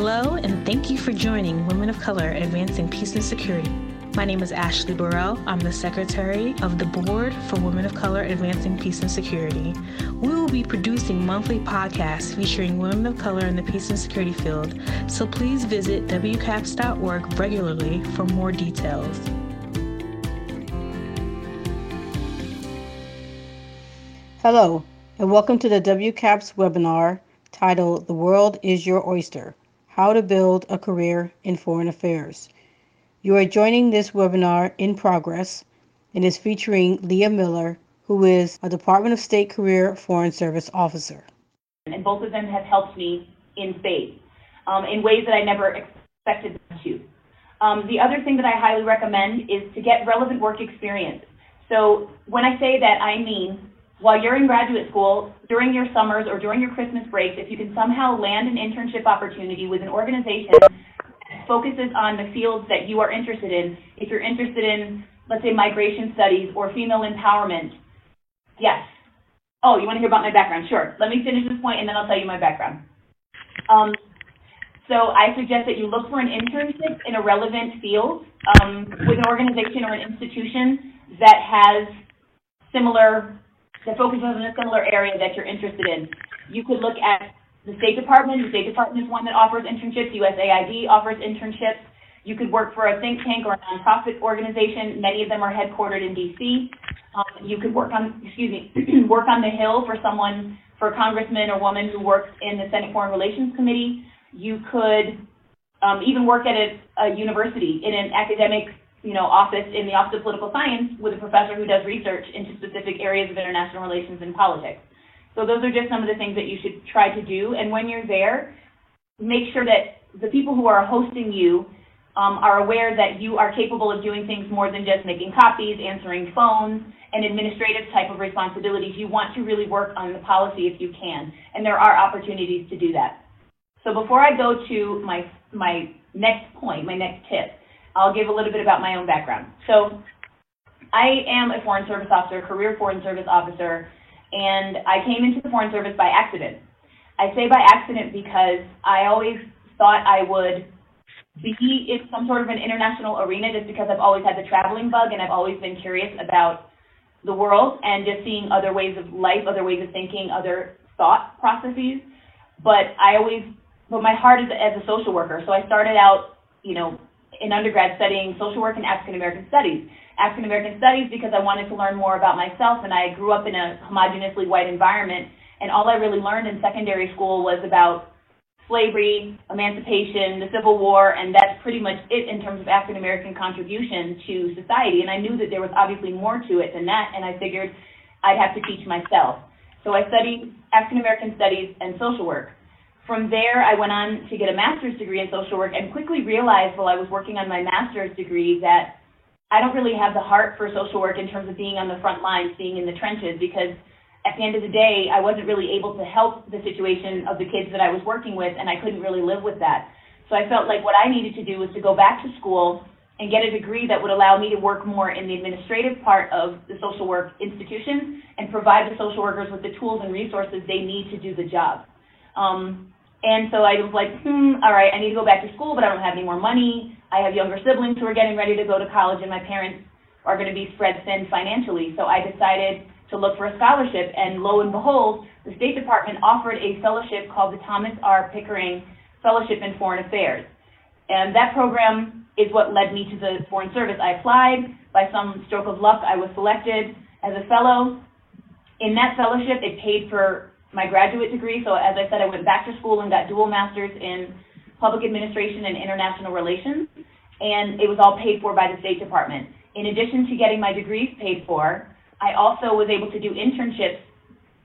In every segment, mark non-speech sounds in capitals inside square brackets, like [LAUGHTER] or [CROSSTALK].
Hello, and thank you for joining Women of Color Advancing Peace and Security. My name is Ashley Burrell. I'm the Secretary of the Board for Women of Color Advancing Peace and Security. We will be producing monthly podcasts featuring women of color in the peace and security field, so please visit WCAPS.org regularly for more details. Hello, and welcome to the WCAPS webinar titled The World is Your Oyster How to Build a Career in Foreign Affairs. You are joining this webinar in progress and is featuring Leah Miller, who is a Department of State Career Foreign Service Officer. And both of them have helped me in spades um, in ways that I never expected to. Um, the other thing that I highly recommend is to get relevant work experience. So when I say that, I mean while you're in graduate school, during your summers or during your Christmas breaks, if you can somehow land an internship opportunity with an organization that focuses on the fields that you are interested in, if you're interested in, let's say, migration studies or female empowerment, yes. Oh, you want to hear about my background? Sure. Let me finish this point and then I'll tell you my background. Um, so I suggest that you look for an internship in a relevant field um, with an organization or an institution that has similar that focuses on a similar area that you're interested in. You could look at the State Department. The State Department is one that offers internships. USAID offers internships. You could work for a think tank or a nonprofit organization. Many of them are headquartered in DC. Um, you could work on, excuse me, [CLEARS THROAT] work on the Hill for someone, for a congressman or woman who works in the Senate Foreign Relations Committee. You could um, even work at a, a university in an academic you know, office in the Office of Political Science with a professor who does research into specific areas of international relations and politics. So those are just some of the things that you should try to do. And when you're there, make sure that the people who are hosting you um, are aware that you are capable of doing things more than just making copies, answering phones, and administrative type of responsibilities. You want to really work on the policy if you can, and there are opportunities to do that. So before I go to my my next point, my next tip, I'll give a little bit about my own background. So I am a Foreign Service officer, career Foreign Service officer, and I came into the Foreign Service by accident. I say by accident because I always thought I would be in some sort of an international arena just because I've always had the traveling bug and I've always been curious about the world and just seeing other ways of life, other ways of thinking, other thought processes. But I always, but my heart is as a social worker. So I started out, you know, in undergrad studying social work and African American studies. African American studies because I wanted to learn more about myself, and I grew up in a homogeneously white environment, and all I really learned in secondary school was about slavery, emancipation, the Civil War, and that's pretty much it in terms of African American contribution to society. And I knew that there was obviously more to it than that, and I figured I'd have to teach myself. So I studied African American studies and social work. From there, I went on to get a master's degree in social work and quickly realized while I was working on my master's degree that I don't really have the heart for social work in terms of being on the front lines, being in the trenches, because at the end of the day, I wasn't really able to help the situation of the kids that I was working with, and I couldn't really live with that. So I felt like what I needed to do was to go back to school and get a degree that would allow me to work more in the administrative part of the social work institution and provide the social workers with the tools and resources they need to do the job. Um, and so I was like, hmm, all right, I need to go back to school, but I don't have any more money. I have younger siblings who are getting ready to go to college, and my parents are going to be spread thin financially. So I decided to look for a scholarship, and lo and behold, the State Department offered a fellowship called the Thomas R. Pickering Fellowship in Foreign Affairs. And that program is what led me to the Foreign Service. I applied. By some stroke of luck, I was selected as a fellow. In that fellowship, it paid for my graduate degree. So as I said, I went back to school and got dual masters in public administration and international relations, and it was all paid for by the State Department. In addition to getting my degrees paid for, I also was able to do internships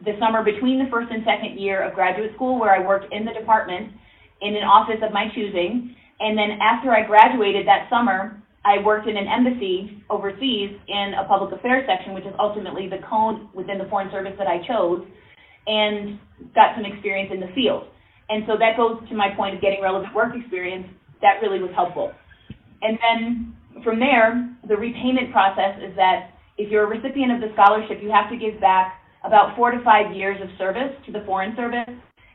the summer between the first and second year of graduate school where I worked in the department in an office of my choosing. And then after I graduated that summer, I worked in an embassy overseas in a public affairs section, which is ultimately the cone within the Foreign Service that I chose and got some experience in the field. And so that goes to my point of getting relevant work experience. That really was helpful. And then from there, the repayment process is that if you're a recipient of the scholarship, you have to give back about four to five years of service to the Foreign Service.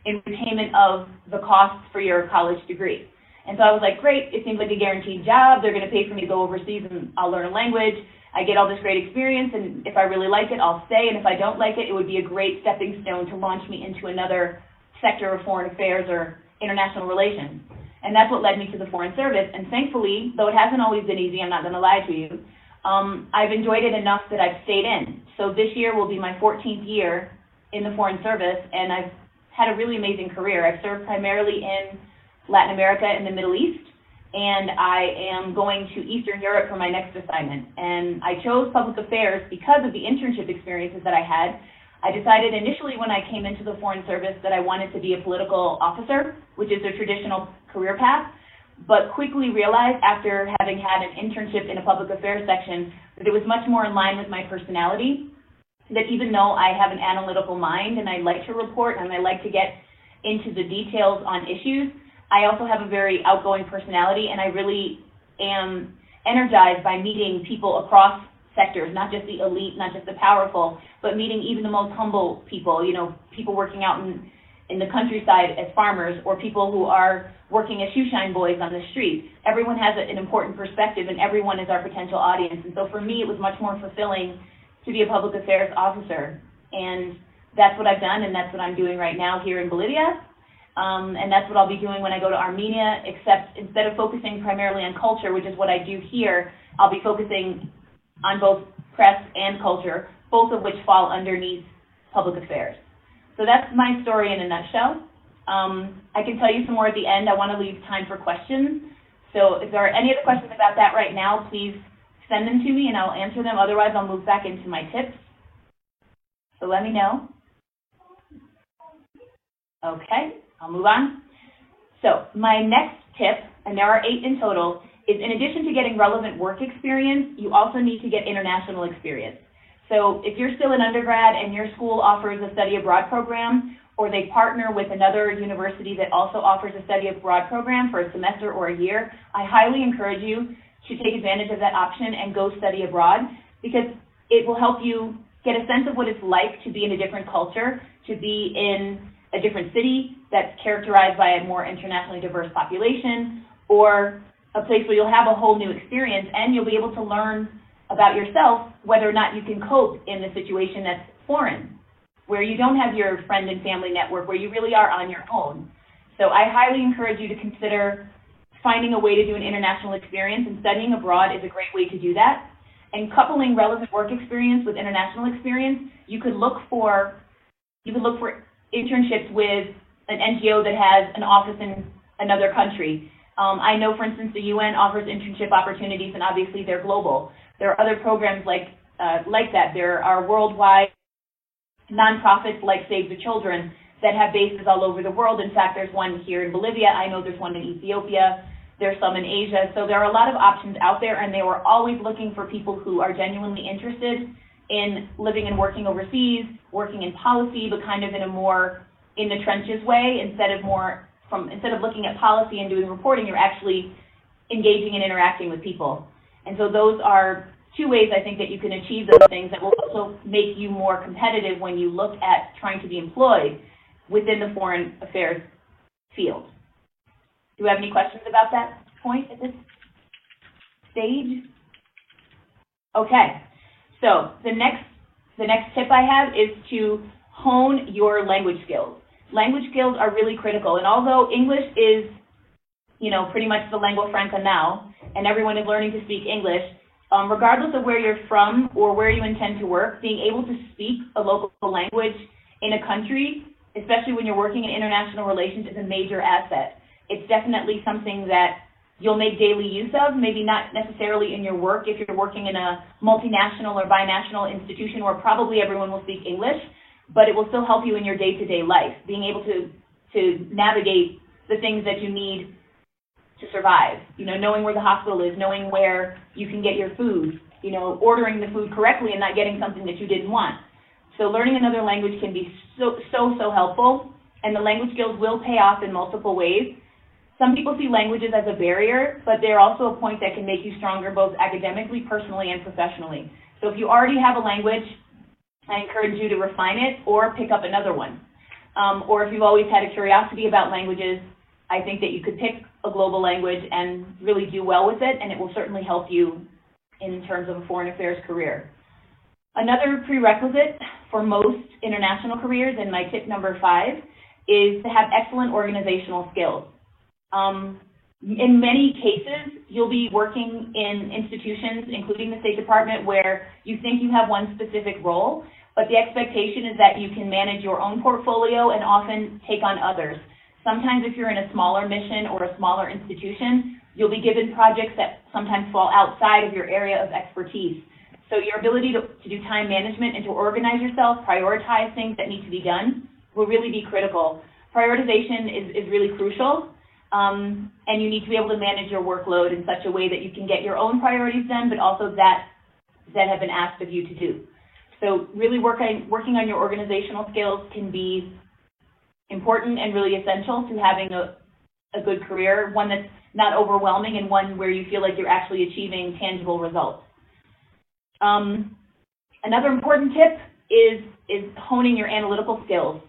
in repayment of the costs for your college degree. And so I was like, great, it seems like a guaranteed job. They're going to pay for me to go overseas and I'll learn a language. I get all this great experience, and if I really like it, I'll stay. And if I don't like it, it would be a great stepping stone to launch me into another sector of foreign affairs or international relations. And that's what led me to the Foreign Service. And thankfully, though it hasn't always been easy, I'm not going to lie to you, um, I've enjoyed it enough that I've stayed in. So this year will be my 14th year in the Foreign Service, and I've had a really amazing career. I've served primarily in Latin America and the Middle East, and I am going to Eastern Europe for my next assignment. And I chose public affairs because of the internship experiences that I had I decided initially when I came into the Foreign Service that I wanted to be a political officer, which is a traditional career path, but quickly realized after having had an internship in a public affairs section that it was much more in line with my personality. That even though I have an analytical mind and I like to report and I like to get into the details on issues, I also have a very outgoing personality and I really am energized by meeting people across sectors, not just the elite, not just the powerful, but meeting even the most humble people, you know, people working out in, in the countryside as farmers or people who are working as shoeshine boys on the street. Everyone has a, an important perspective and everyone is our potential audience. And so for me, it was much more fulfilling to be a public affairs officer. And that's what I've done and that's what I'm doing right now here in Bolivia. Um, and that's what I'll be doing when I go to Armenia, except instead of focusing primarily on culture, which is what I do here, I'll be focusing on both press and culture, both of which fall underneath public affairs. So that's my story in a nutshell. Um, I can tell you some more at the end. I want to leave time for questions. So if there are any other questions about that right now, please send them to me and I'll answer them. Otherwise, I'll move back into my tips. So let me know. Okay, I'll move on. So my next tip, and there are eight in total, is in addition to getting relevant work experience, you also need to get international experience. So if you're still an undergrad and your school offers a study abroad program, or they partner with another university that also offers a study abroad program for a semester or a year, I highly encourage you to take advantage of that option and go study abroad because it will help you get a sense of what it's like to be in a different culture, to be in a different city that's characterized by a more internationally diverse population, or a place where you'll have a whole new experience and you'll be able to learn about yourself whether or not you can cope in the situation that's foreign, where you don't have your friend and family network, where you really are on your own. So I highly encourage you to consider finding a way to do an international experience and studying abroad is a great way to do that. And coupling relevant work experience with international experience, you could look for you could look for internships with an NGO that has an office in another country um, I know, for instance, the UN offers internship opportunities, and obviously they're global. There are other programs like uh, like that. There are worldwide nonprofits like Save the Children that have bases all over the world. In fact, there's one here in Bolivia. I know there's one in Ethiopia. There's some in Asia. So there are a lot of options out there, and they were always looking for people who are genuinely interested in living and working overseas, working in policy, but kind of in a more in the trenches way instead of more from instead of looking at policy and doing reporting, you're actually engaging and interacting with people. And so those are two ways I think that you can achieve those things that will also make you more competitive when you look at trying to be employed within the foreign affairs field. Do you have any questions about that point at this stage? Okay, so the next the next tip I have is to hone your language skills language skills are really critical. And although English is, you know, pretty much the lingua franca now, and everyone is learning to speak English, um, regardless of where you're from or where you intend to work, being able to speak a local language in a country, especially when you're working in international relations, is a major asset. It's definitely something that you'll make daily use of, maybe not necessarily in your work if you're working in a multinational or binational institution where probably everyone will speak English, but it will still help you in your day-to-day life, being able to to navigate the things that you need to survive. You know, knowing where the hospital is, knowing where you can get your food, you know, ordering the food correctly and not getting something that you didn't want. So learning another language can be so so so helpful, and the language skills will pay off in multiple ways. Some people see languages as a barrier, but they're also a point that can make you stronger both academically, personally, and professionally. So if you already have a language, I encourage you to refine it or pick up another one. Um, or if you've always had a curiosity about languages, I think that you could pick a global language and really do well with it, and it will certainly help you in terms of a foreign affairs career. Another prerequisite for most international careers, and my tip number five, is to have excellent organizational skills. Um, in many cases, you'll be working in institutions, including the State Department, where you think you have one specific role, but the expectation is that you can manage your own portfolio and often take on others. Sometimes if you're in a smaller mission or a smaller institution, you'll be given projects that sometimes fall outside of your area of expertise. So your ability to, to do time management and to organize yourself, prioritize things that need to be done, will really be critical. Prioritization is, is really crucial, um, and you need to be able to manage your workload in such a way that you can get your own priorities done, but also that that have been asked of you to do. So really working working on your organizational skills can be important and really essential to having a, a good career, one that's not overwhelming and one where you feel like you're actually achieving tangible results. Um, another important tip is, is honing your analytical skills.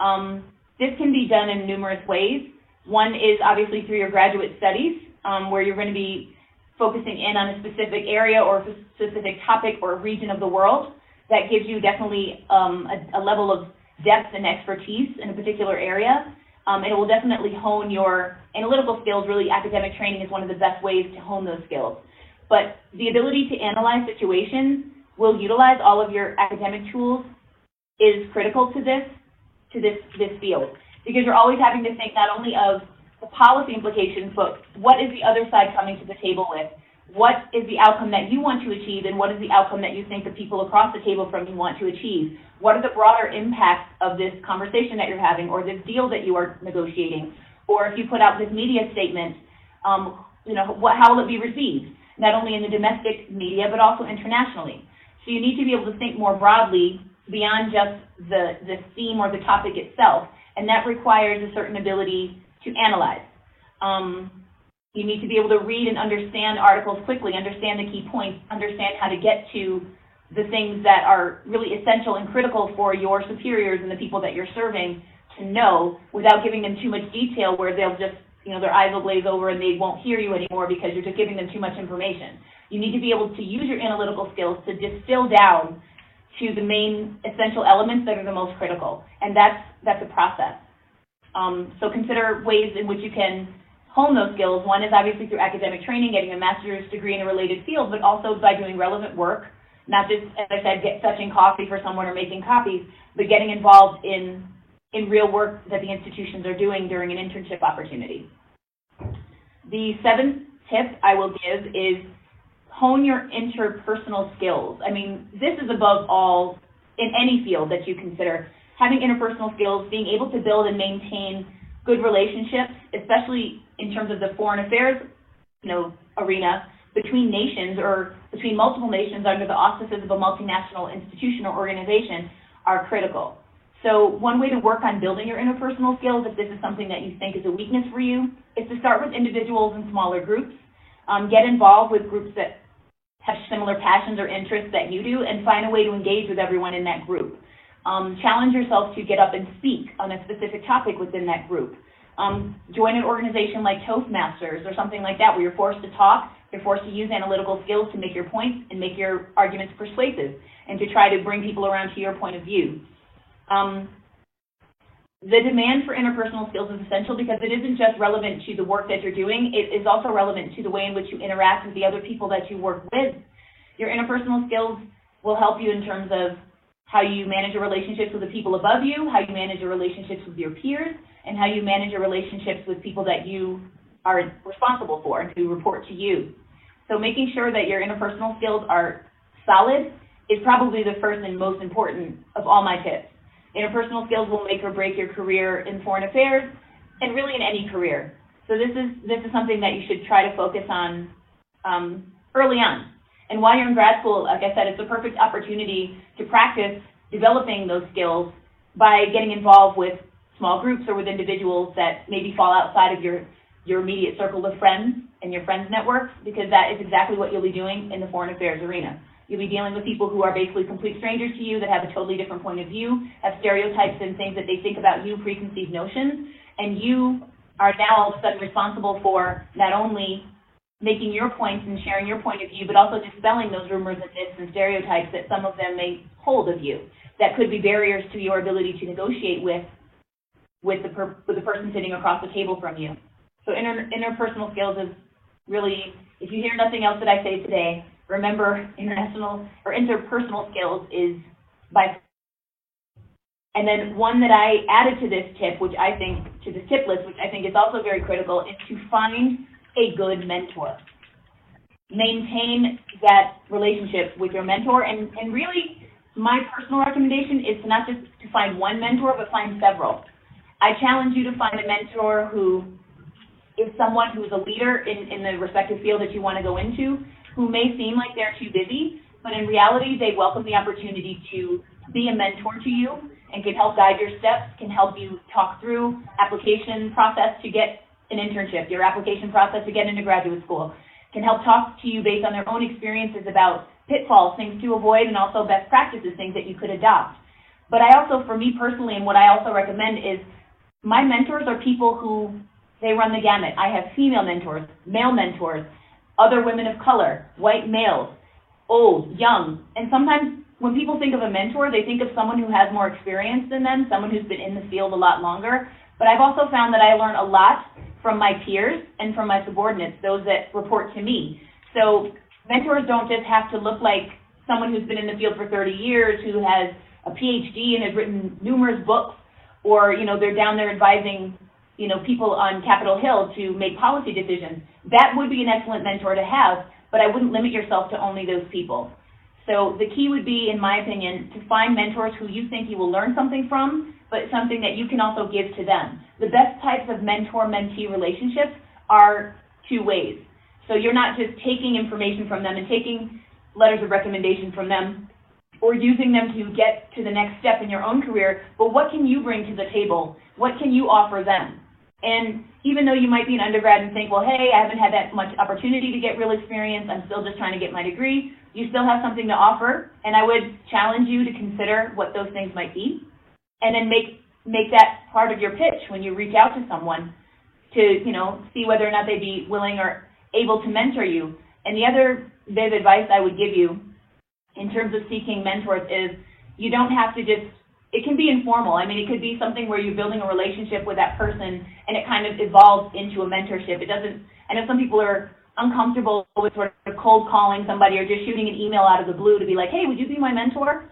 Um, this can be done in numerous ways. One is obviously through your graduate studies, um, where you're going to be focusing in on a specific area or a specific topic or region of the world. That gives you definitely um, a, a, level of depth and expertise in a particular area. Um, and it will definitely hone your analytical skills. Really, academic training is one of the best ways to hone those skills. But the ability to analyze situations will utilize all of your academic tools is critical to this to this this field because you're always having to think not only of the policy implications, but what is the other side coming to the table with? What is the outcome that you want to achieve, and what is the outcome that you think the people across the table from you want to achieve? What are the broader impacts of this conversation that you're having, or this deal that you are negotiating? Or if you put out this media statement, um, you know, what, how will it be received? not only in the domestic media, but also internationally. So you need to be able to think more broadly beyond just the, the theme or the topic itself, and that requires a certain ability to analyze. Um, you need to be able to read and understand articles quickly, understand the key points, understand how to get to the things that are really essential and critical for your superiors and the people that you're serving to know without giving them too much detail where they'll just you know, their eyes will glaze over and they won't hear you anymore because you're just giving them too much information. You need to be able to use your analytical skills to distill down to the main essential elements that are the most critical, and that's that's a process. Um, so consider ways in which you can hone those skills. One is obviously through academic training, getting a master's degree in a related field, but also by doing relevant work, not just, as I said, get fetching coffee for someone or making copies, but getting involved in in real work that the institutions are doing during an internship opportunity. The seventh tip I will give is hone your interpersonal skills. I mean, this is above all in any field that you consider. Having interpersonal skills, being able to build and maintain good relationships, especially in terms of the foreign affairs, you know, arena between nations or between multiple nations under the auspices of a multinational institution or organization are critical. So one way to work on building your interpersonal skills, if this is something that you think is a weakness for you, is to start with individuals and smaller groups. Um, get involved with groups that have similar passions or interests that you do, and find a way to engage with everyone in that group. Um, challenge yourself to get up and speak on a specific topic within that group. Um, join an organization like Toastmasters or something like that, where you're forced to talk, you're forced to use analytical skills to make your points and make your arguments persuasive, and to try to bring people around to your point of view. Um, the demand for interpersonal skills is essential because it isn't just relevant to the work that you're doing, it is also relevant to the way in which you interact with the other people that you work with. Your interpersonal skills will help you in terms of how you manage your relationships with the people above you, how you manage your relationships with your peers, and how you manage your relationships with people that you are responsible for and who report to you. So making sure that your interpersonal skills are solid is probably the first and most important of all my tips. Interpersonal skills will make or break your career in foreign affairs and really in any career. So this is this is something that you should try to focus on um, early on. And while you're in grad school, like I said, it's a perfect opportunity to practice developing those skills by getting involved with small groups or with individuals that maybe fall outside of your your immediate circle of friends and your friends networks, because that is exactly what you'll be doing in the foreign affairs arena. You'll be dealing with people who are basically complete strangers to you that have a totally different point of view, have stereotypes and things that they think about you, preconceived notions, and you are now all of a sudden responsible for not only making your points and sharing your point of view, but also dispelling those rumors and myths and stereotypes that some of them may hold of you that could be barriers to your ability to negotiate with with the per, with the person sitting across the table from you. So inter, interpersonal skills is really, if you hear nothing else that I say today, remember international or interpersonal skills is by. And then one that I added to this tip, which I think to this tip list, which I think is also very critical, is to find a good mentor. Maintain that relationship with your mentor, and and really, my personal recommendation is to not just to find one mentor, but find several. I challenge you to find a mentor who is someone who is a leader in, in the respective field that you want to go into, who may seem like they're too busy, but in reality, they welcome the opportunity to be a mentor to you and can help guide your steps, can help you talk through application process to get an internship, your application process to get into graduate school, can help talk to you based on their own experiences about pitfalls, things to avoid, and also best practices, things that you could adopt. But I also, for me personally, and what I also recommend is my mentors are people who they run the gamut. I have female mentors, male mentors, other women of color, white males, old, young. And sometimes when people think of a mentor, they think of someone who has more experience than them, someone who's been in the field a lot longer. But I've also found that I learn a lot from my peers and from my subordinates, those that report to me. So mentors don't just have to look like someone who's been in the field for 30 years, who has a PhD and has written numerous books or you know they're down there advising you know people on Capitol Hill to make policy decisions. That would be an excellent mentor to have, but I wouldn't limit yourself to only those people. So the key would be, in my opinion, to find mentors who you think you will learn something from, but something that you can also give to them. The best types of mentor-mentee relationships are two ways. So you're not just taking information from them and taking letters of recommendation from them or using them to get to the next step in your own career, but what can you bring to the table? What can you offer them? And even though you might be an undergrad and think, well, hey, I haven't had that much opportunity to get real experience, I'm still just trying to get my degree, you still have something to offer, and I would challenge you to consider what those things might be, and then make make that part of your pitch when you reach out to someone to, you know, see whether or not they'd be willing or able to mentor you. And the other bit of advice I would give you in terms of seeking mentors is you don't have to just it can be informal. I mean, it could be something where you're building a relationship with that person and it kind of evolves into a mentorship. It doesn't, I know some people are uncomfortable with sort of cold calling somebody or just shooting an email out of the blue to be like, hey, would you be my mentor?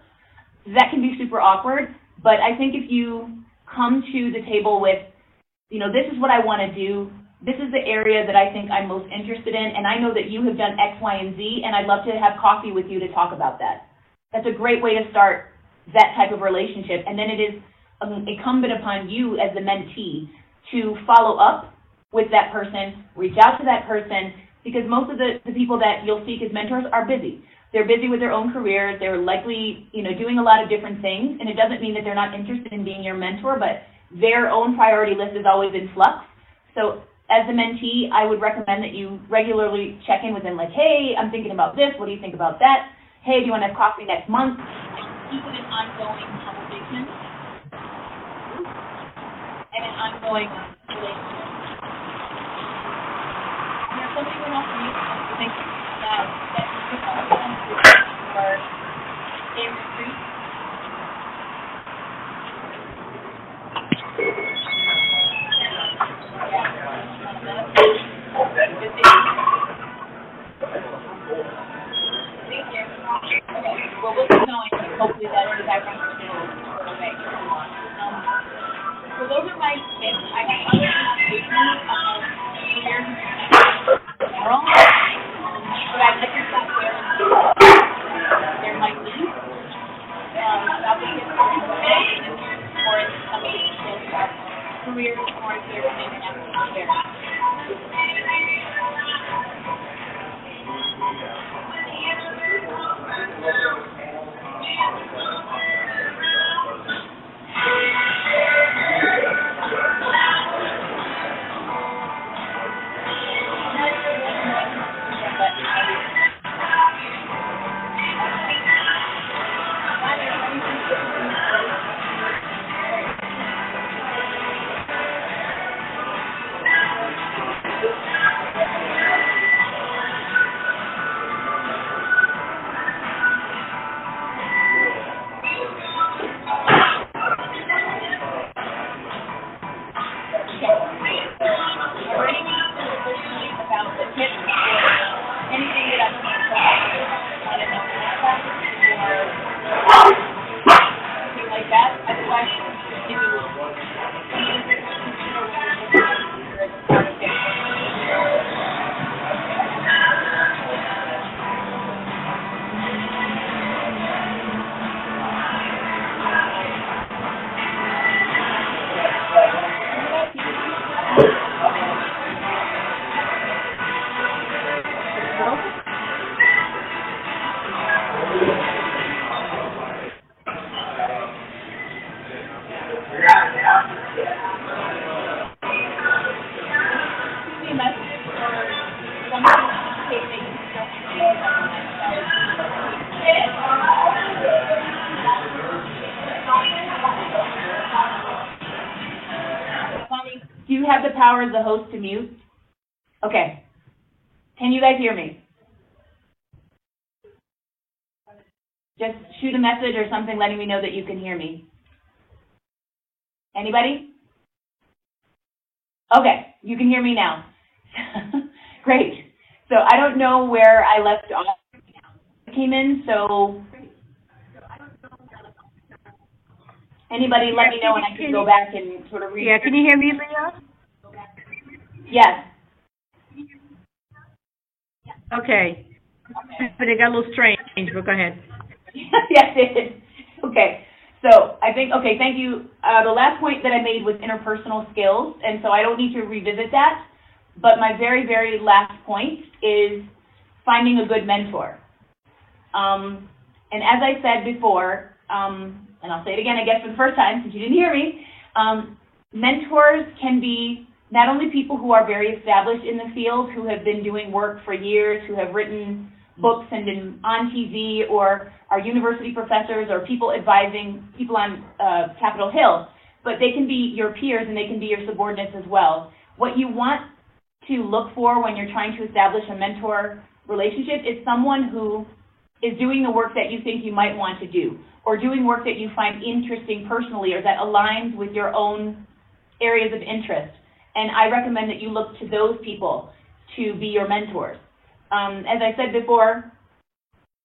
That can be super awkward. But I think if you come to the table with, you know, this is what I want to do, this is the area that I think I'm most interested in, and I know that you have done X, Y, and Z, and I'd love to have coffee with you to talk about that. That's a great way to start that type of relationship, and then it is um, incumbent upon you as the mentee to follow up with that person, reach out to that person, because most of the, the people that you'll seek as mentors are busy. They're busy with their own careers. They're likely, you know, doing a lot of different things, and it doesn't mean that they're not interested in being your mentor, but their own priority list is always in flux. So as a mentee, I would recommend that you regularly check in with them like, hey, I'm thinking about this. What do you think about that? Hey, do you want to have coffee next month? Keep it an ongoing conversation and an ongoing relationship. And something on for me to think about that could also for a retreat. hopefully that is that runs through a little bit. Um, so those are my tips. I have other indications of career tomorrow, general, but I let yourself there there might be. Um, about being important and career towards somebody who career towards their commitment after their message or something letting me know that you can hear me. Anybody? Okay, you can hear me now. [LAUGHS] Great. So I don't know where I left off. I came in, so anybody let me know and I can go back and sort of read. Yeah, can you hear me, Leah? Yes. Okay. But it got a little strange, but go ahead. [LAUGHS] yes, it is. Okay. So I think, okay, thank you. Uh, the last point that I made was interpersonal skills, and so I don't need to revisit that. But my very, very last point is finding a good mentor. Um, and as I said before, um, and I'll say it again, I guess, for the first time, since you didn't hear me, um, mentors can be not only people who are very established in the field, who have been doing work for years, who have written books and been on TV, or our university professors or people advising people on uh, Capitol Hill, but they can be your peers and they can be your subordinates as well. What you want to look for when you're trying to establish a mentor relationship is someone who is doing the work that you think you might want to do, or doing work that you find interesting personally, or that aligns with your own areas of interest. And I recommend that you look to those people to be your mentors. Um, as I said before,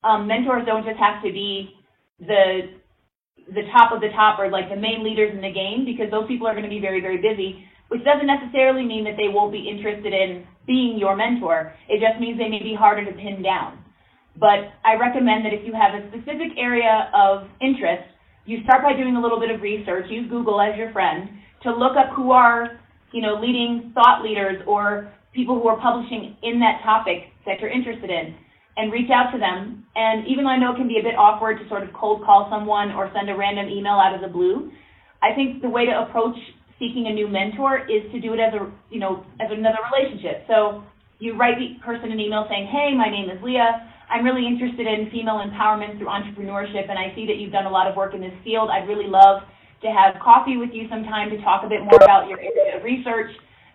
um, mentors don't just have to be the the top of the top or like the main leaders in the game because those people are going to be very very busy which doesn't necessarily mean that they won't be interested in being your mentor. It just means they may be harder to pin down. But i recommend that if you have a specific area of interest you start by doing a little bit of research. Use google as your friend to look up who are you know leading thought leaders or people who are publishing in that topic that you're interested in and reach out to them. And even though I know it can be a bit awkward to sort of cold call someone or send a random email out of the blue, I think the way to approach seeking a new mentor is to do it as a, you know, as another relationship. So you write the person an email saying, hey, my name is Leah. I'm really interested in female empowerment through entrepreneurship, and I see that you've done a lot of work in this field. I'd really love to have coffee with you sometime to talk a bit more about your area of research.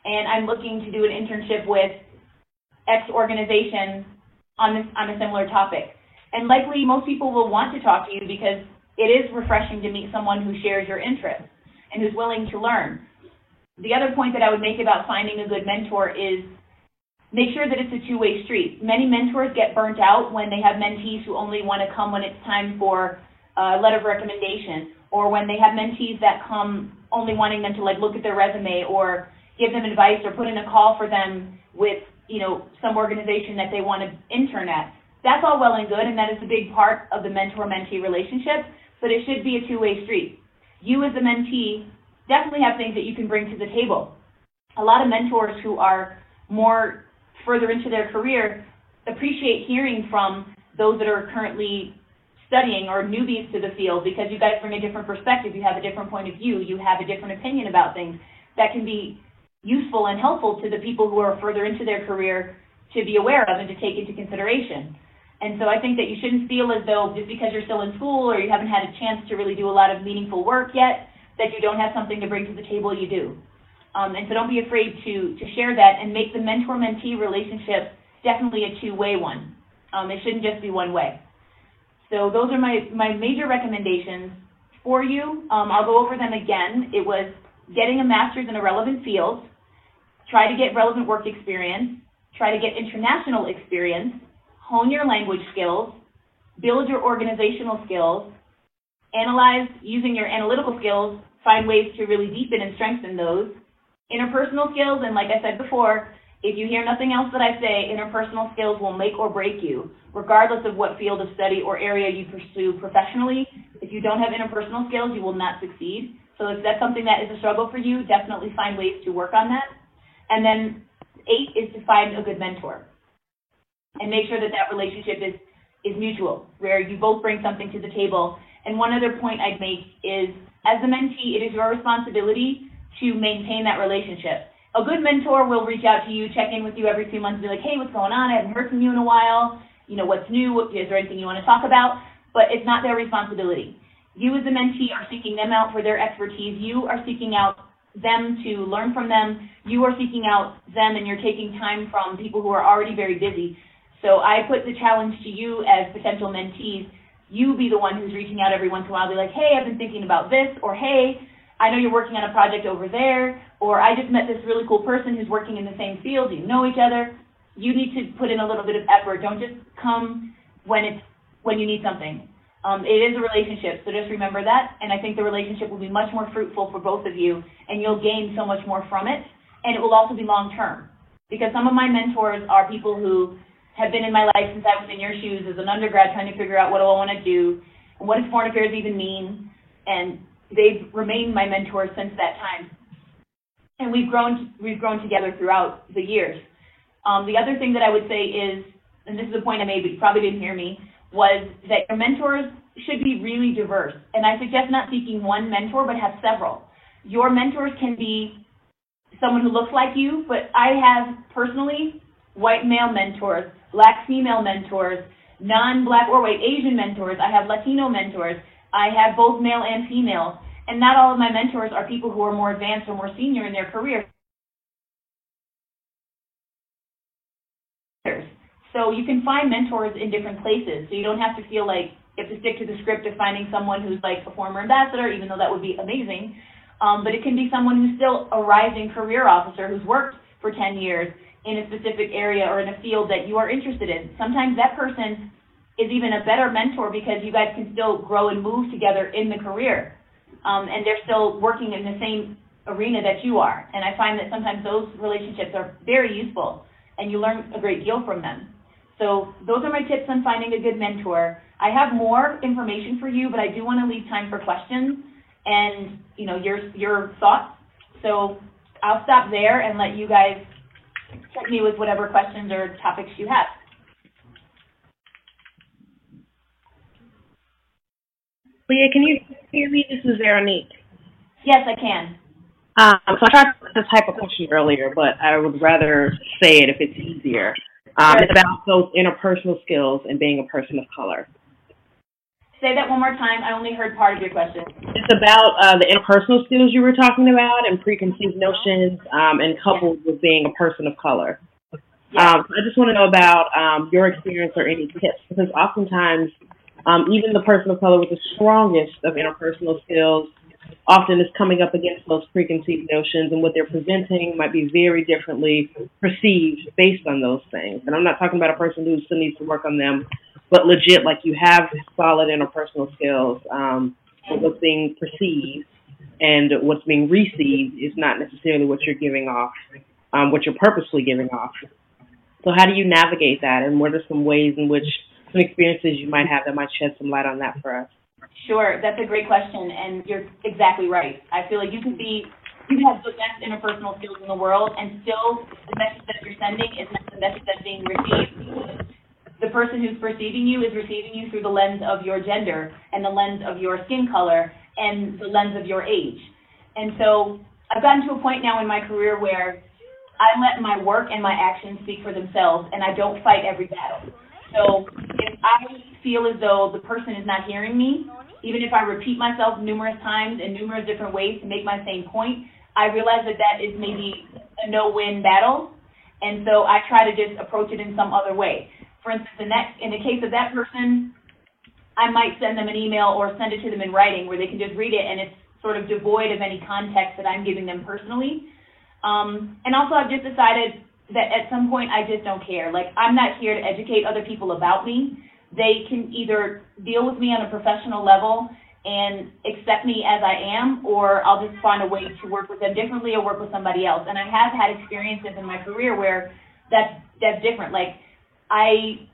And I'm looking to do an internship with X organization on this on a similar topic. And likely most people will want to talk to you because it is refreshing to meet someone who shares your interests and who's willing to learn. The other point that I would make about finding a good mentor is make sure that it's a two-way street. Many mentors get burnt out when they have mentees who only want to come when it's time for a letter of recommendation, or when they have mentees that come only wanting them to like look at their resume or give them advice or put in a call for them with you know, some organization that they want to intern at. That's all well and good, and that is a big part of the mentor-mentee relationship, but it should be a two-way street. You as a mentee definitely have things that you can bring to the table. A lot of mentors who are more further into their career appreciate hearing from those that are currently studying or newbies to the field because you guys bring a different perspective, you have a different point of view, you have a different opinion about things that can be useful and helpful to the people who are further into their career to be aware of and to take into consideration. And so I think that you shouldn't feel as though just because you're still in school or you haven't had a chance to really do a lot of meaningful work yet, that you don't have something to bring to the table, you do. Um, and so don't be afraid to, to share that and make the mentor-mentee relationship definitely a two-way one. Um, it shouldn't just be one way. So those are my, my major recommendations for you. Um, I'll go over them again. It was getting a master's in a relevant field, try to get relevant work experience, try to get international experience, hone your language skills, build your organizational skills, analyze using your analytical skills, find ways to really deepen and strengthen those. Interpersonal skills, and like I said before, if you hear nothing else that I say, interpersonal skills will make or break you, regardless of what field of study or area you pursue professionally. If you don't have interpersonal skills, you will not succeed. So if that's something that is a struggle for you, definitely find ways to work on that. And then eight is to find a good mentor and make sure that that relationship is, is mutual, where you both bring something to the table. And one other point I'd make is, as a mentee, it is your responsibility to maintain that relationship. A good mentor will reach out to you, check in with you every few months, and be like, hey, what's going on? I haven't heard from you in a while. You know, what's new? Is there anything you want to talk about? But it's not their responsibility. You as a mentee are seeking them out for their expertise. You are seeking out them to learn from them. You are seeking out them and you're taking time from people who are already very busy. So I put the challenge to you as potential mentees. You be the one who's reaching out every once in a while, be like, hey, I've been thinking about this, or hey, I know you're working on a project over there, or I just met this really cool person who's working in the same field. You know each other. You need to put in a little bit of effort. Don't just come when it's when you need something. Um, it is a relationship, so just remember that. And I think the relationship will be much more fruitful for both of you, and you'll gain so much more from it. And it will also be long term, because some of my mentors are people who have been in my life since I was in your shoes as an undergrad, trying to figure out what do I want to do, and what does foreign affairs even mean, and they've remained my mentors since that time. And we've grown we've grown together throughout the years. Um, the other thing that I would say is, and this is a point I made, but you probably didn't hear me, was that your mentors should be really diverse. And I suggest not seeking one mentor, but have several. Your mentors can be someone who looks like you, but I have personally white male mentors, black female mentors, non-black or white Asian mentors. I have Latino mentors. I have both male and female. And not all of my mentors are people who are more advanced or more senior in their career. So you can find mentors in different places. So you don't have to feel like you have to stick to the script of finding someone who's like a former ambassador, even though that would be amazing. Um, but it can be someone who's still a rising career officer who's worked for 10 years in a specific area or in a field that you are interested in. Sometimes that person is even a better mentor because you guys can still grow and move together in the career. Um, and they're still working in the same arena that you are. And I find that sometimes those relationships are very useful and you learn a great deal from them. So those are my tips on finding a good mentor. I have more information for you, but I do want to leave time for questions and you know your your thoughts. So I'll stop there and let you guys check me with whatever questions or topics you have. Leah, can you hear me? This is Veronique. Yes, I can. Um, so I tried to type a question earlier, but I would rather say it if it's easier. Um, it's about those interpersonal skills and being a person of color. Say that one more time. I only heard part of your question. It's about uh, the interpersonal skills you were talking about and preconceived notions um, and coupled with being a person of color. Um, I just want to know about um, your experience or any tips because oftentimes, um, even the person of color with the strongest of interpersonal skills often is coming up against those preconceived notions and what they're presenting might be very differently perceived based on those things. And I'm not talking about a person who still needs to work on them, but legit, like you have solid interpersonal skills, um, but what's being perceived and what's being received is not necessarily what you're giving off, um, what you're purposely giving off. So how do you navigate that, and what are some ways in which some experiences you might have that might shed some light on that for us? Sure, that's a great question, and you're exactly right. I feel like you can be, you can have the best interpersonal skills in the world, and still the message that you're sending is not the message that's being received. The person who's perceiving you is receiving you through the lens of your gender, and the lens of your skin color, and the lens of your age. And so I've gotten to a point now in my career where I let my work and my actions speak for themselves, and I don't fight every battle. So if I feel as though the person is not hearing me, even if I repeat myself numerous times in numerous different ways to make my same point, I realize that that is maybe a no-win battle, and so I try to just approach it in some other way. For instance, in that in the case of that person, I might send them an email or send it to them in writing where they can just read it and it's sort of devoid of any context that I'm giving them personally. Um, and also, I've just decided that at some point I just don't care. Like I'm not here to educate other people about me they can either deal with me on a professional level and accept me as I am, or I'll just find a way to work with them differently or work with somebody else. And I have had experiences in my career where that's that's different. Like I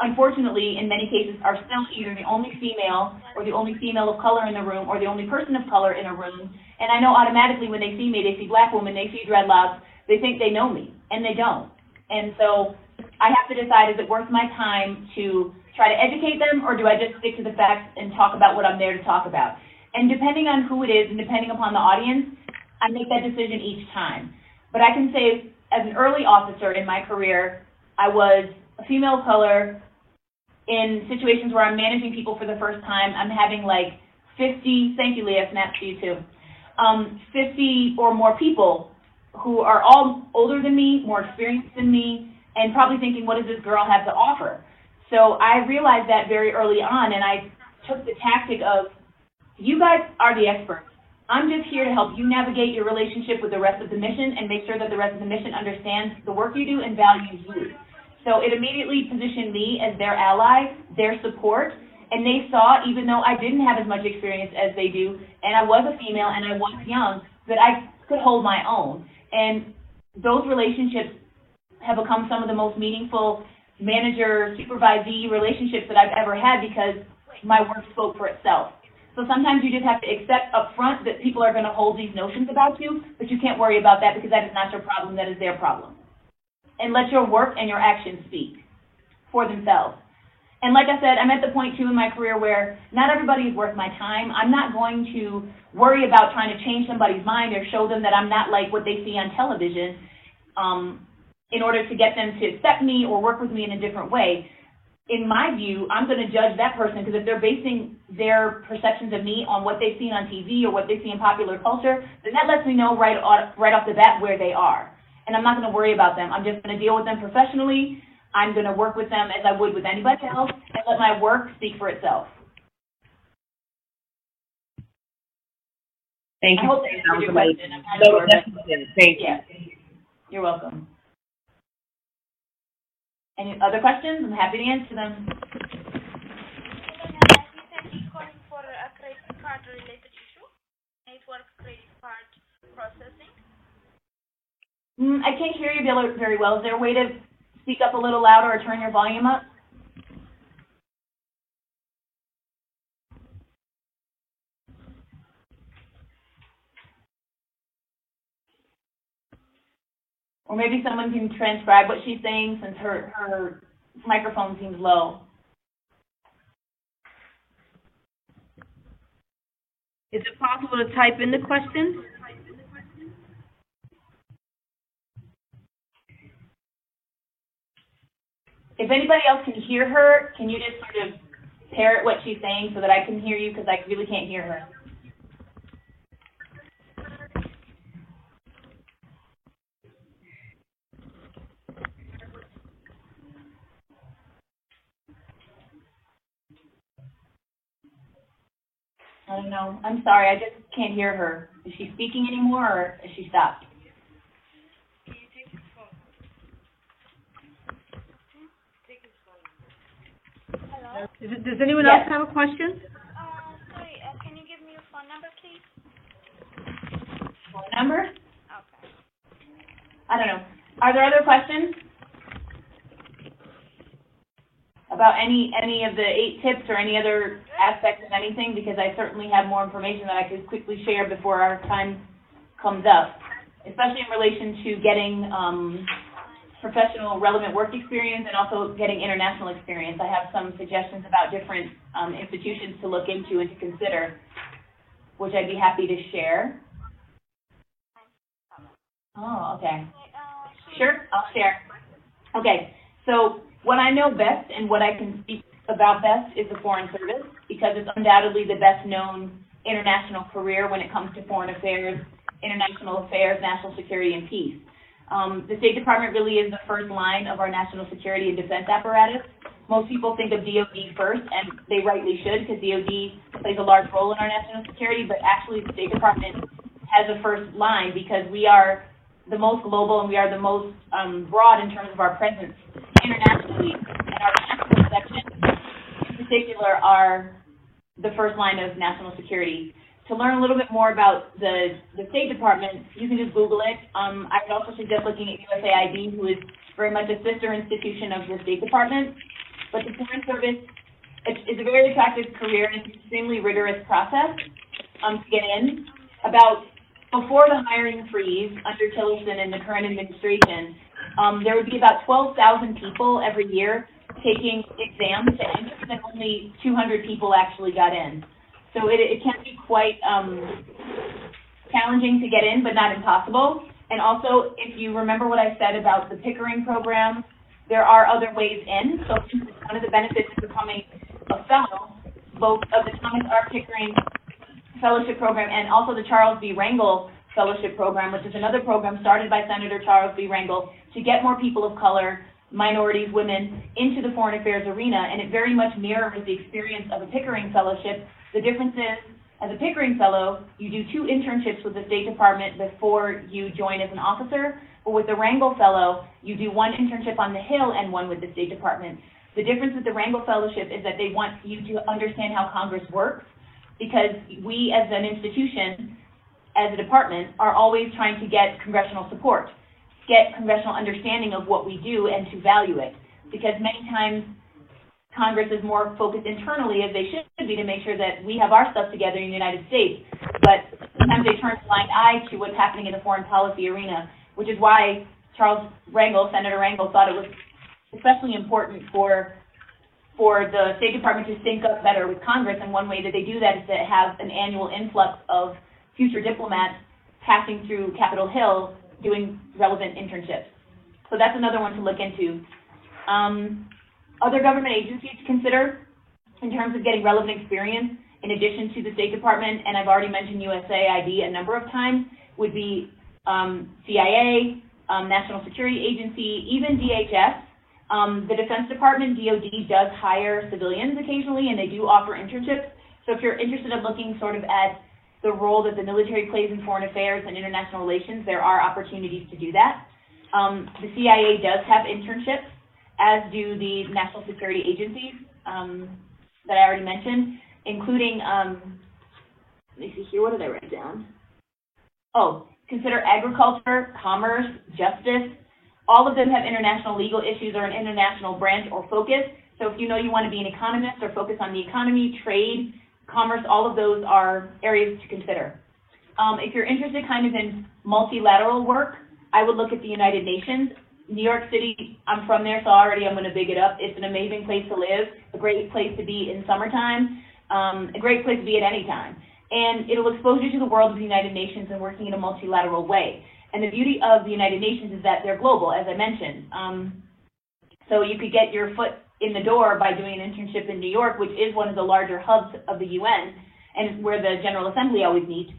unfortunately in many cases are still either the only female or the only female of color in the room or the only person of color in a room. And I know automatically when they see me, they see black woman, they see dreadlocks, they think they know me, and they don't. And so I have to decide is it worth my time to try to educate them, or do I just stick to the facts and talk about what I'm there to talk about? And depending on who it is and depending upon the audience, I make that decision each time. But I can say, as an early officer in my career, I was a female of color in situations where I'm managing people for the first time. I'm having like 50, thank you, Leah, snaps to you too. um, 50 or more people who are all older than me, more experienced than me, and probably thinking, what does this girl have to offer? So I realized that very early on, and I took the tactic of, you guys are the experts. I'm just here to help you navigate your relationship with the rest of the mission and make sure that the rest of the mission understands the work you do and values you. So it immediately positioned me as their ally, their support, and they saw, even though I didn't have as much experience as they do, and I was a female and I was young, that I could hold my own. And those relationships have become some of the most meaningful manager supervisee relationships that I've ever had because my work spoke for itself. So sometimes you just have to accept up front that people are going to hold these notions about you, but you can't worry about that because that is not your problem, that is their problem. And let your work and your actions speak for themselves. And like I said, I'm at the point too in my career where not everybody is worth my time. I'm not going to worry about trying to change somebody's mind or show them that I'm not like what they see on television um, in order to get them to accept me or work with me in a different way in my view, I'm going to judge that person because if they're basing their perceptions of me on what they've seen on TV or what they see in popular culture, then that lets me know right off, right off the bat where they are. And I'm not going to worry about them. I'm just going to deal with them professionally. I'm going to work with them as I would with anybody else and let my work speak for itself. Thank I you. hope that answered your amazing. question. I'm not So sure, but- definitely. Thank you. Yeah. You're welcome. Any other questions? I'm happy to answer them. recently calling for a credit card related issue, network credit card processing. Mm, I can't hear you very- very well. Is there a way to speak up a little louder or turn your volume up? Or maybe someone can transcribe what she's saying since her, her microphone seems low. Is it possible to type in the question? If anybody else can hear her, can you just sort of parrot what she's saying so that I can hear you because I really can't hear her? I don't know. I'm sorry. I just can't hear her. Is she speaking anymore or is she stopped? Hello. Is it- Does anyone Yes. else have a question? Uh, sorry, uh, can you give me your phone number, please? Phone number? Okay. I don't know. Are there other questions? About any, any of the eight tips or any other aspects of anything? Because I certainly have more information that I could quickly share before our time comes up, especially in relation to getting, um, professional relevant work experience and also getting international experience. I have some suggestions about different, um, institutions to look into and to consider, which I'd be happy to share. Oh, okay. Sure, I'll share. Okay, so what I know best and what I can speak about best is the Foreign Service because it's undoubtedly the best known international career when it comes to foreign affairs, international affairs, national security, and peace. Um, the State Department really is the first line of our national security and defense apparatus. Most people think of DoD first, and they rightly should because DoD plays a large role in our national security, but actually the State Department has a first line because we are the most global and we are the most um, broad in terms of our presence internationally. And our national section, in particular, are the first line of national security. To learn a little bit more about the, the State Department, you can just Google it. Um, I would also suggest looking at USAID, who is very much a sister institution of the State Department. But the Foreign Service it's a very attractive career and it's an extremely rigorous process um, to get in. About before the hiring freeze under Tillerson and the current administration, um, there would be about 12,000 people every year taking exams to enter, and only 200 people actually got in. So it, it can be quite um, challenging to get in, but not impossible. And also, if you remember what I said about the Pickering program, there are other ways in. So one of the benefits of becoming a fellow, both of the Thomas R. Pickering Fellowship Program and also the Charles B. Rangel Fellowship Program, which is another program started by Senator Charles B. Rangel to get more people of color, minorities, women into the foreign affairs arena, and it very much mirrors the experience of a Pickering Fellowship. The difference is, as a Pickering Fellow, you do two internships with the State Department before you join as an officer, but with the Rangel Fellow, you do one internship on the Hill and one with the State Department. The difference with the Rangel Fellowship is that they want you to understand how Congress works, because we as an institution, as a department, are always trying to get congressional support, get congressional understanding of what we do and to value it. Because many times Congress is more focused internally, as they should be, to make sure that we have our stuff together in the United States. But sometimes they turn a blind eye to what's happening in the foreign policy arena, which is why Charles Rangel, Senator Rangel, thought it was especially important for for the State Department to sync up better with Congress, and one way that they do that is to have an annual influx of future diplomats passing through Capitol Hill doing relevant internships. So that's another one to look into. Um, other government agencies to consider in terms of getting relevant experience, in addition to the State Department, and I've already mentioned USAID a number of times, would be um, CIA, um, National Security Agency, even DHS. Um, the Defense Department, DoD, does hire civilians occasionally, and they do offer internships. So if you're interested in looking sort of at the role that the military plays in foreign affairs and international relations, there are opportunities to do that. Um, the CIA does have internships, as do the national security agencies um, that I already mentioned, including, um, let me see here, what did I write down? Oh, consider agriculture, commerce, justice, all of them have international legal issues or an international branch or focus. So if you know you want to be an economist or focus on the economy, trade, commerce, all of those are areas to consider. Um, if you're interested kind of in multilateral work, I would look at the United Nations. New York City, I'm from there, so already I'm going to big it up. It's an amazing place to live, a great place to be in summertime, um, a great place to be at any time. And it'll expose you to the world of the United Nations and working in a multilateral way. And the beauty of the United Nations is that they're global, as I mentioned. Um, so you could get your foot in the door by doing an internship in New York, which is one of the larger hubs of the UN, and where the General Assembly always meets,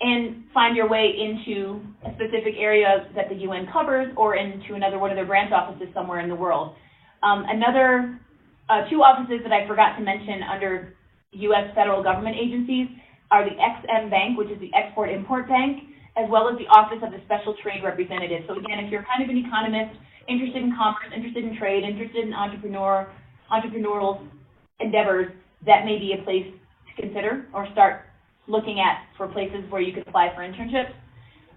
and find your way into a specific area that the UN covers, or into another one of their branch offices somewhere in the world. Um, another uh, two offices that I forgot to mention under U.S. federal government agencies are the EXIM Bank, which is the Export Import Bank, as well as the Office of the Special Trade Representative. So again, if you're kind of an economist, interested in commerce, interested in trade, interested in entrepreneur, entrepreneurial endeavors, that may be a place to consider or start looking at for places where you could apply for internships.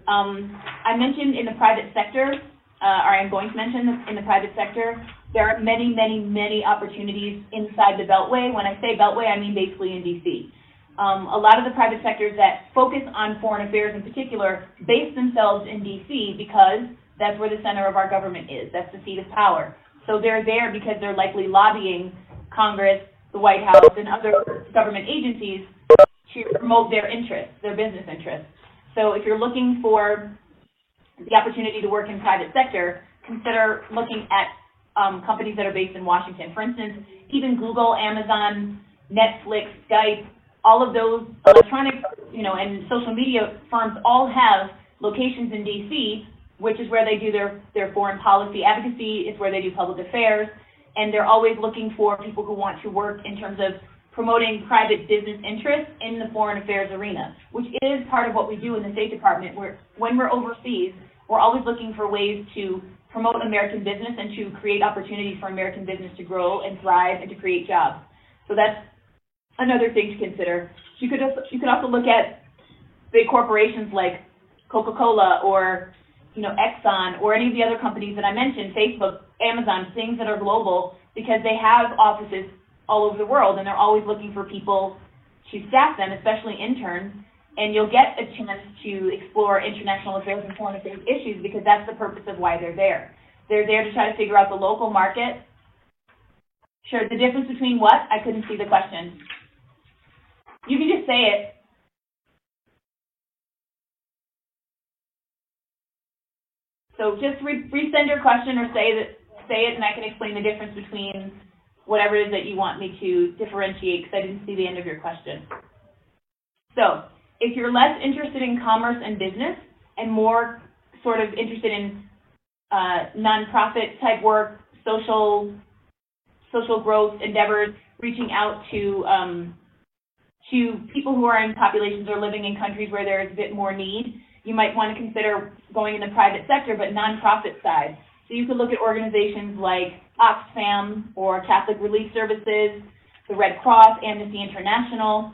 Um, I mentioned in the private sector, uh, or I'm going to mention in the private sector, there are many, many, many opportunities inside the Beltway. When I say Beltway, I mean basically in DC. Um, a lot of the private sectors that focus on foreign affairs in particular base themselves in DC because that's where the center of our government is. That's the seat of power. So they're there because they're likely lobbying Congress, the White House, and other government agencies to promote their interests, their business interests. So if you're looking for the opportunity to work in private sector, consider looking at um, companies that are based in Washington. For instance, even Google, Amazon, Netflix, Skype, all of those electronic, you know, and social media firms all have locations in DC, which is where they do their, their foreign policy advocacy, it's where they do public affairs, and they're always looking for people who want to work in terms of promoting private business interests in the foreign affairs arena, which is part of what we do in the State Department. Where when we're overseas, we're always looking for ways to promote American business and to create opportunities for American business to grow and thrive and to create jobs. So that's another thing to consider. You could also, you could also look at big corporations like Coca-Cola or you know Exxon or any of the other companies that I mentioned, Facebook, Amazon, things that are global because they have offices all over the world and they're always looking for people to staff them, especially interns. And you'll get a chance to explore international affairs and foreign affairs issues because that's the purpose of why they're there. They're there to try to figure out the local market. Sure, the difference between what? I couldn't see the question. You can just say it. So just re resend your question or say that say it, and I can explain the difference between whatever it is that you want me to differentiate, because I didn't see the end of your question. So if you're less interested in commerce and business and more sort of interested in uh, nonprofit type work, social social growth endeavors, reaching out to um, to people who are in populations or living in countries where there is a bit more need, you might want to consider going in the private sector, but nonprofit side. So you could look at organizations like Oxfam or Catholic Relief Services, the Red Cross, Amnesty International,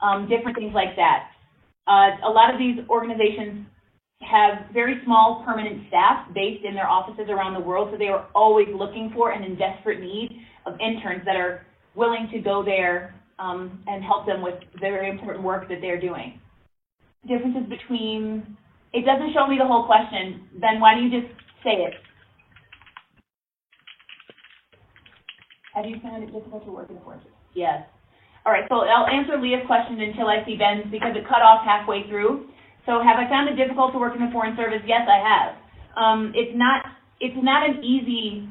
um, different things like that. Uh, a lot of these organizations have very small permanent staff based in their offices around the world, so they are always looking for and in desperate need of interns that are willing to go there um, and help them with the very important work that they're doing. Differences between, it doesn't show me the whole question. then why don't you just say it? Have you found it difficult to work in the forces? Yes. All right, so I'll answer Leah's question until I see Ben's because it cut off halfway through. So have I found it difficult to work in the Foreign Service? Yes, I have. Um, it's not it's not an easy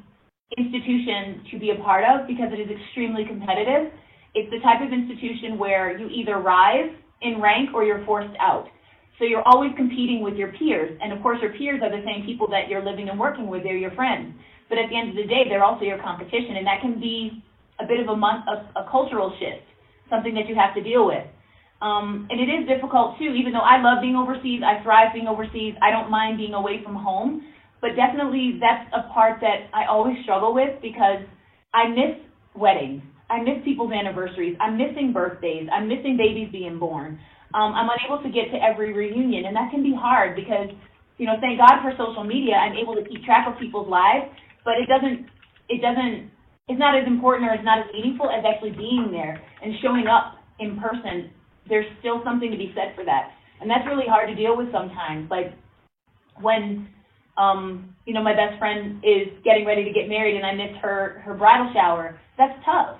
institution to be a part of because it is extremely competitive. It's the type of institution where you either rise in rank or you're forced out. So you're always competing with your peers. And of course, your peers are the same people that you're living and working with. They're your friends. But at the end of the day, they're also your competition. And that can be a bit of a, month, a, a cultural shift, something that you have to deal with. Um, and it is difficult too, even though I love being overseas, I thrive being overseas, I don't mind being away from home. But definitely that's a part that I always struggle with because I miss weddings. I miss people's anniversaries. I'm missing birthdays. I'm missing babies being born. Um, I'm unable to get to every reunion, and that can be hard because, you know, thank God for social media, I'm able to keep track of people's lives, but it doesn't, it doesn't, it's not as important or it's not as meaningful as actually being there and showing up in person there's still something to be said for that. And that's really hard to deal with sometimes. Like when um, you know, my best friend is getting ready to get married and I miss her her bridal shower. That's tough.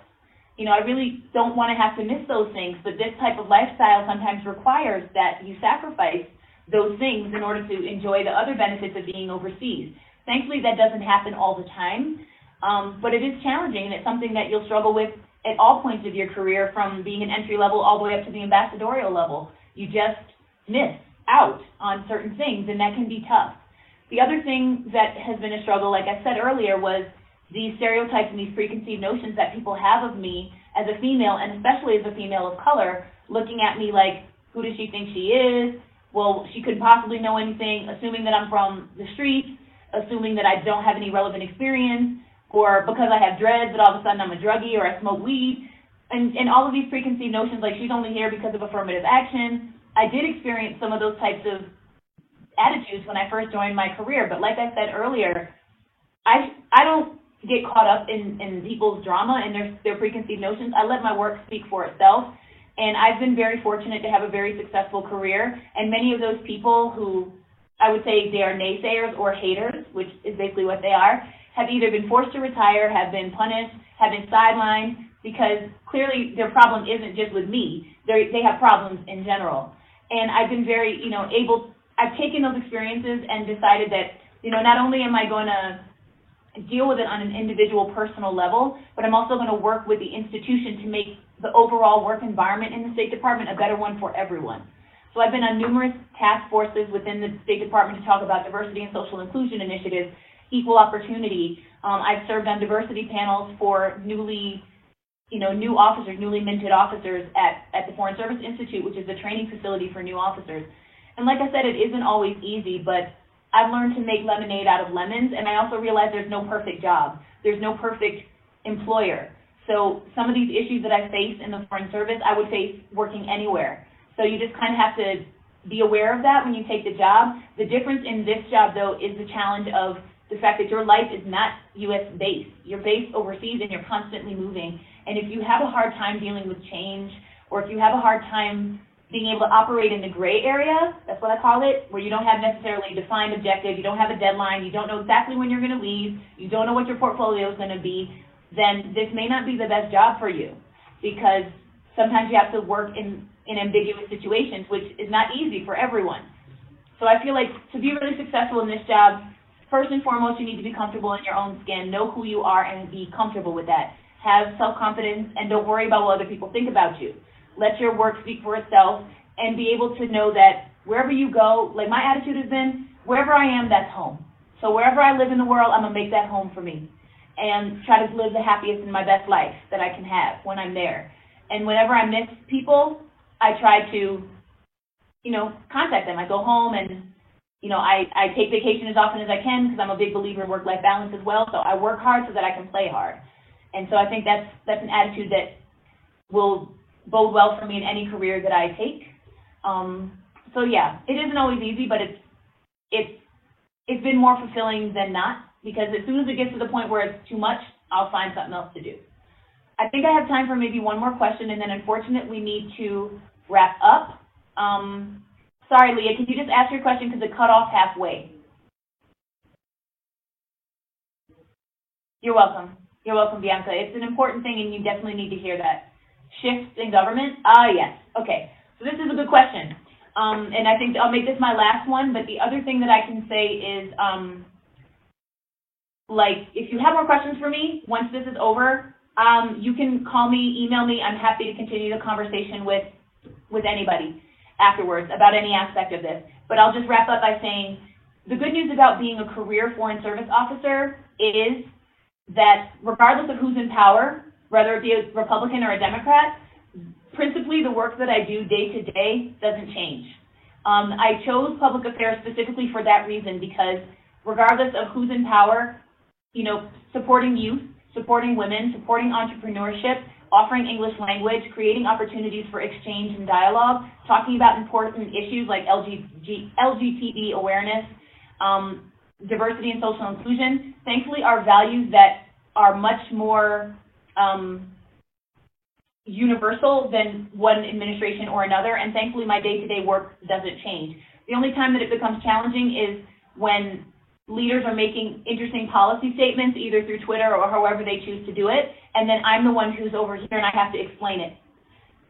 You know, I really don't want to have to miss those things, but this type of lifestyle sometimes requires that you sacrifice those things in order to enjoy the other benefits of being overseas. Thankfully, that doesn't happen all the time, um, but it is challenging and it's something that you'll struggle with at all points of your career from being an entry level all the way up to the ambassadorial level. You just miss out on certain things, and that can be tough. The other thing that has been a struggle, like I said earlier, was these stereotypes and these preconceived notions that people have of me as a female, and especially as a female of color, looking at me like, who does she think she is? Well, she couldn't possibly know anything, assuming that I'm from the streets, assuming that I don't have any relevant experience, or because I have dreads that all of a sudden I'm a druggie or I smoke weed, and, and all of these preconceived notions like she's only here because of affirmative action. I did experience some of those types of attitudes when I first joined my career, but like I said earlier, I I don't get caught up in, in people's drama and their their preconceived notions. I let my work speak for itself. And I've been very fortunate to have a very successful career. And many of those people who I would say they are naysayers or haters, which is basically what they are, have either been forced to retire, have been punished, have been sidelined, because clearly their problem isn't just with me. They they have problems in general. And I've been very, you know, able. I've taken those experiences and decided that, you know, not only am I going to deal with it on an individual personal level, but I'm also going to work with the institution to make the overall work environment in the State Department a better one for everyone. So I've been on numerous task forces within the State Department to talk about diversity and social inclusion initiatives equal opportunity. Um, I've served on diversity panels for newly, you know, new officers, newly minted officers at, at the Foreign Service Institute, which is the training facility for new officers. And like I said, it isn't always easy, but I've learned to make lemonade out of lemons, and I also realize there's no perfect job. There's no perfect employer. So some of these issues that I face in the Foreign Service, I would face working anywhere. So you just kind of have to be aware of that when you take the job. The difference in this job, though, is the challenge of the fact that your life is not U.S. based. You're based overseas and you're constantly moving. And if you have a hard time dealing with change, or if you have a hard time being able to operate in the gray area, that's what I call it, where you don't have necessarily a defined objective, you don't have a deadline, you don't know exactly when you're going to leave, you don't know what your portfolio is going to be, then this may not be the best job for you because sometimes you have to work in, in ambiguous situations, which is not easy for everyone. So I feel like to be really successful in this job, First and foremost, you need to be comfortable in your own skin, know who you are, and be comfortable with that. Have self confidence, and don't worry about what other people think about you. let your work speak for itself, and be able to know that wherever you go, like my attitude has been, wherever I am, that's home. So wherever I live in the world, I'm gonna make that home for me, and try to live the happiest and my best life that I can have when I'm there. And whenever I miss people, I try to, you know, contact them. I go home and, you know, I, I take vacation as often as I can because I'm a big believer in work-life balance as well. So I work hard so that I can play hard. And so I think that's that's an attitude that will bode well for me in any career that I take. Um, so yeah, it isn't always easy, but it's it's it's been more fulfilling than not because as soon as it gets to the point where it's too much, I'll find something else to do. I think I have time for maybe one more question, and then unfortunately we need to wrap up. Um, sorry, Leah, can you just ask your question because it cut off halfway? You're welcome. You're welcome, Bianca. It's an important thing, and you definitely need to hear that. Shifts in government? Ah, yes. Okay. So this is a good question. Um, and I think I'll make this my last one, but the other thing that I can say is, um, like, if you have more questions for me, once this is over, um, you can call me, email me. I'm happy to continue the conversation with, with anybody afterwards about any aspect of this. But I'll just wrap up by saying the good news about being a career Foreign Service officer is that regardless of who's in power, whether it be a Republican or a Democrat, principally the work that I do day to day doesn't change. Um, I chose public affairs specifically for that reason because regardless of who's in power, you know, supporting youth supporting women, supporting entrepreneurship, offering English language, creating opportunities for exchange and dialogue, talking about important issues like LG, LGBT awareness, um, diversity and social inclusion, thankfully are values that are much more um, universal than one administration or another, and thankfully my day-to-day -day work doesn't change. The only time that it becomes challenging is when leaders are making interesting policy statements, either through Twitter or however they choose to do it, and then I'm the one who's over here and I have to explain it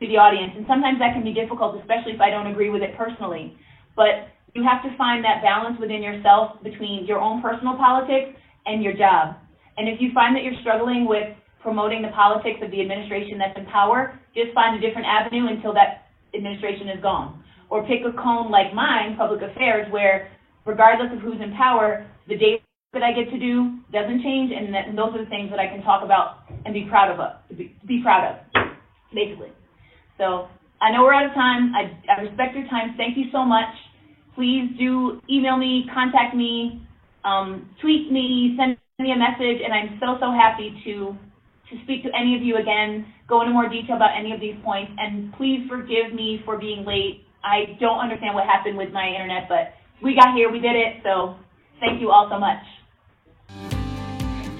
to the audience. And sometimes that can be difficult, especially if I don't agree with it personally. But you have to find that balance within yourself between your own personal politics and your job. And if you find that you're struggling with promoting the politics of the administration that's in power, just find a different avenue until that administration is gone. Or pick a cone like mine, public affairs, where regardless of who's in power, the day that I get to do doesn't change, and, that, and those are the things that I can talk about and be proud of, uh, be, be proud of, basically. So I know we're out of time. I, I respect your time. Thank you so much. Please do email me, contact me, um, tweet me, send me a message, and I'm so, so happy to to speak to any of you again, go into more detail about any of these points, and please forgive me for being late. I don't understand what happened with my internet, but we got here, we did it, so thank you all so much.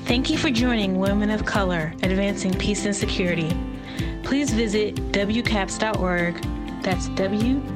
Thank you for joining Women of Color Advancing Peace and Security. Please visit WCAPS.org, that's WCAPS.org